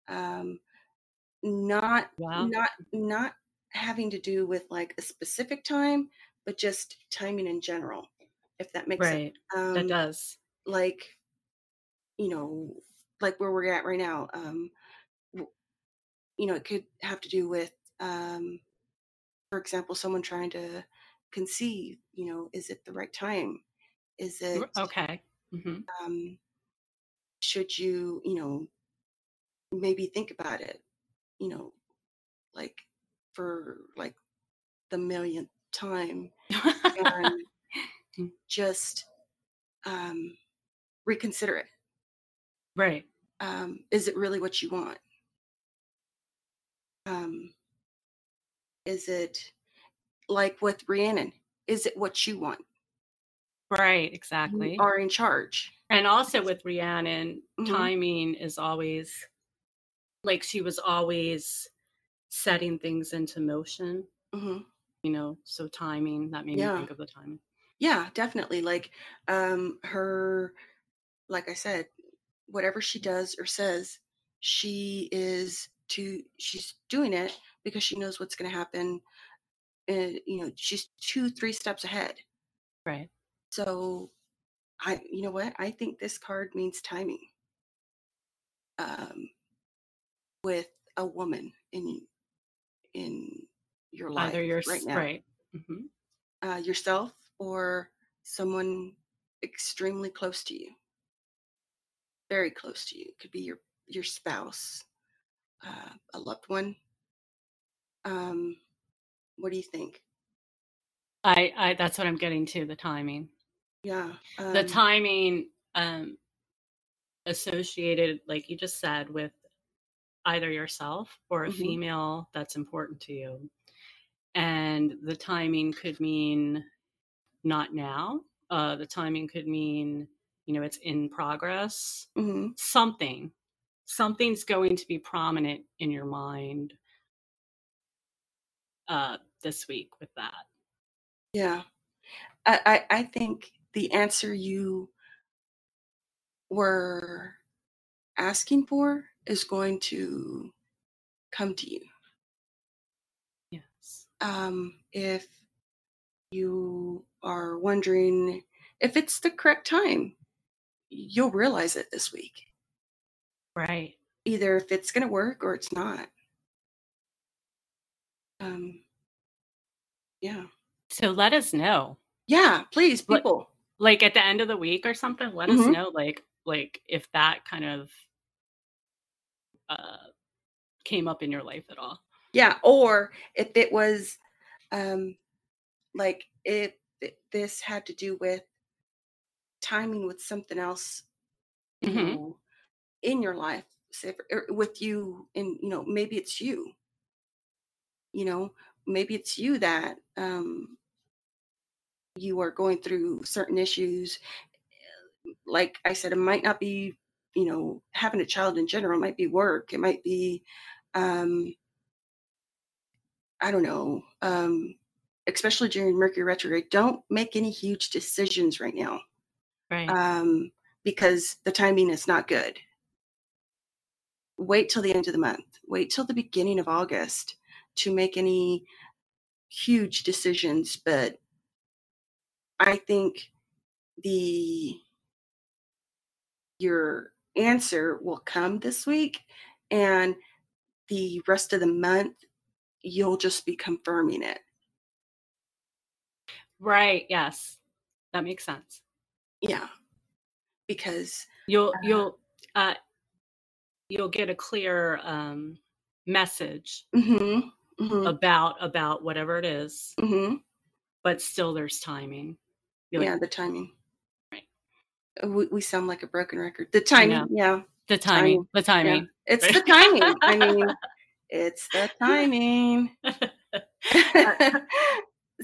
Um, not Wow. not not having to do with like a specific time, but just timing in general, if that makes sense. Right. That Um, does. like you know, like where we're at right now. Um, you know, it could have to do with, um, for example, someone trying to conceive. You know, is it the right time? Is it? Okay. hmm Um, should you, you know, maybe think about it? You know, like for like the millionth time and just um, reconsider it. right. Um, is it really what you want? Um, is it like with Rhiannon? Is it what you want? Right. You Exactly. are in charge. And also with Rhiannon, Mhm. timing is always like she was always setting things into motion, hmm you know, so timing, that made me think of the timing. yeah, definitely. Like um, her, like I said, whatever she does or says, she is to she's doing it because she knows what's going to happen. And you know, she's two, three steps ahead. Right. So I, you know what? I think this card means timing um, with a woman in in your life you're right now, right. hmm uh, yourself or someone extremely close to you, very close to you. It could be your your spouse, uh, a loved one. Um, what do you think? I, I, that's what I'm getting to the timing. Yeah. The Um, timing um, associated, like you just said, with either yourself or a mhm, female that's important to you. And the timing could mean not now. Uh, the timing could mean, you know, it's in progress. mhm. Something, something's going to be prominent in your mind uh, this week with that. Yeah. I, I I think the answer you were asking for is going to come to you. Yes. Um, if you are wondering if it's the correct time, you'll realize it this week. Right. Either if it's going to work or it's not. Um, yeah. So let us know. Yeah, please, people. Like at the end of the week or something, let us Mhm. know like like if that kind of uh came up in your life at all. Yeah, or if it was um like if this had to do with timing with something else, you Mhm. know, in your life, say for, or with you and you know, maybe it's you. You know, maybe it's you that um you are going through certain issues. Like I said, it might not be, you know, having a child in general, it might be work, it might be um I don't know, um, especially during Mercury retrograde, don't make any huge decisions right now Right. um, because the timing is not good. Wait till the end of the month. Wait till the beginning of August to make any huge decisions. But I think the your answer will come this week, and the rest of the month you'll just be confirming it. right. Yes. That makes sense. Yeah, because You'll Uh, you'll uh you'll get a clear um message mhm, mhm, about about whatever it is, mhm. but still there's timing. You're like, yeah, the timing. Right. Uh, We, we sound like a broken record. The timing, yeah, the timing. timing, The yeah. timing. It's the timing. I mean, it's the timing.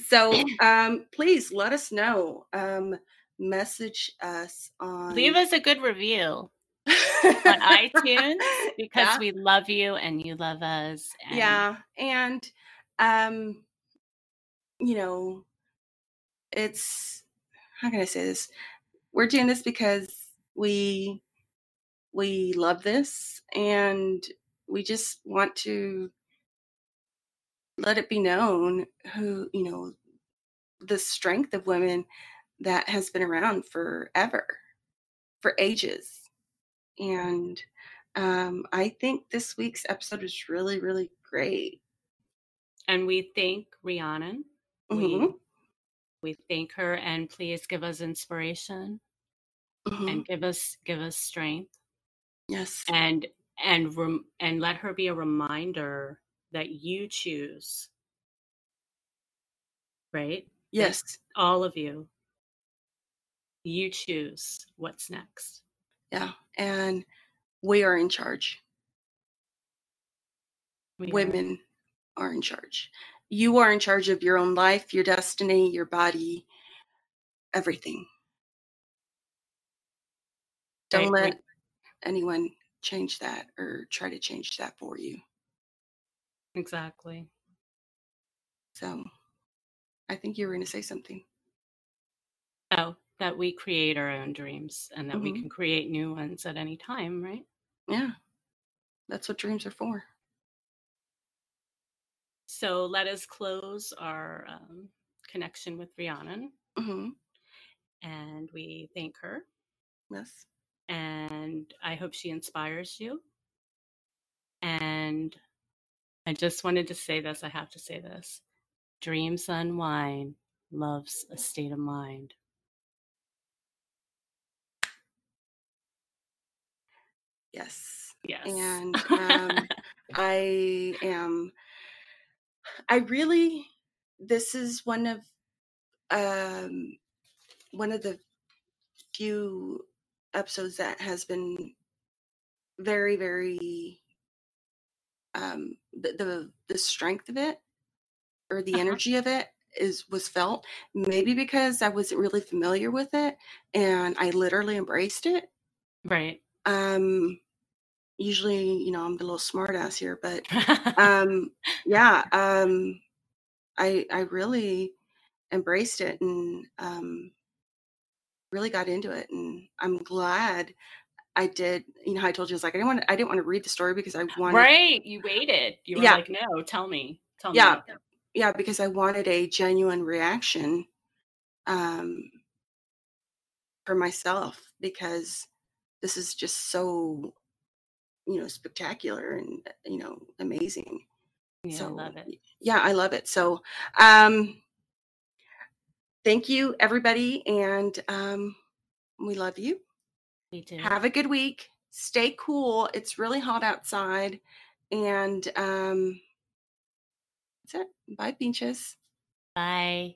so, um, please let us know. Um, message us on. Leave us a good review on iTunes because yeah, we love you and you love us. And yeah, and um, you know, it's how can I say this? We're doing this because we we love this and we just want to let it be known who you know the strength of women that has been around forever for ages and um, i think this week's episode was really really great and we thank Rhiannon. Mhm, We we thank her and please give us inspiration mhm. and give us give us strength yes. and and rem- and let her be a reminder that you choose. Right? Yes. all of you you choose what's next. Yeah and we are in charge. We are. Women are in charge you are in charge of your own life your destiny your body everything. Don't right we, let anyone change that or try to change that for you. Exactly. So i think you were going to say something. Oh that we create our own dreams and that we hmm can create new ones at any time right? Yeah. That's what dreams are for so let us close our um, connection with Rhiannon hmm and we thank her yes and I hope she inspires you. And I just wanted to say this. I have to say this. Dreams unwind, love's a state of mind. yes Yes. and um i am i really this is one of um one of the few episodes that has been very very um the the, the strength of it or the uh-huh. energy of it is was felt maybe because i wasn't really familiar with it and i literally embraced it Right. um usually you know i'm the little smart ass here but um yeah um i i really embraced it and um really got into it and i'm glad i did you know i told you I was like i didn't want to, i didn't want to read the story because i wanted right. You waited. You were yeah like, no, tell me. Tell me. yeah yeah because i wanted a genuine reaction um for myself because this is just so you know spectacular and you know amazing. Yeah, I love it. yeah i love it. So um thank you everybody and um we love you. Me too. have a good week. Stay cool. It's really hot outside and um that's it. Bye pinches Bye.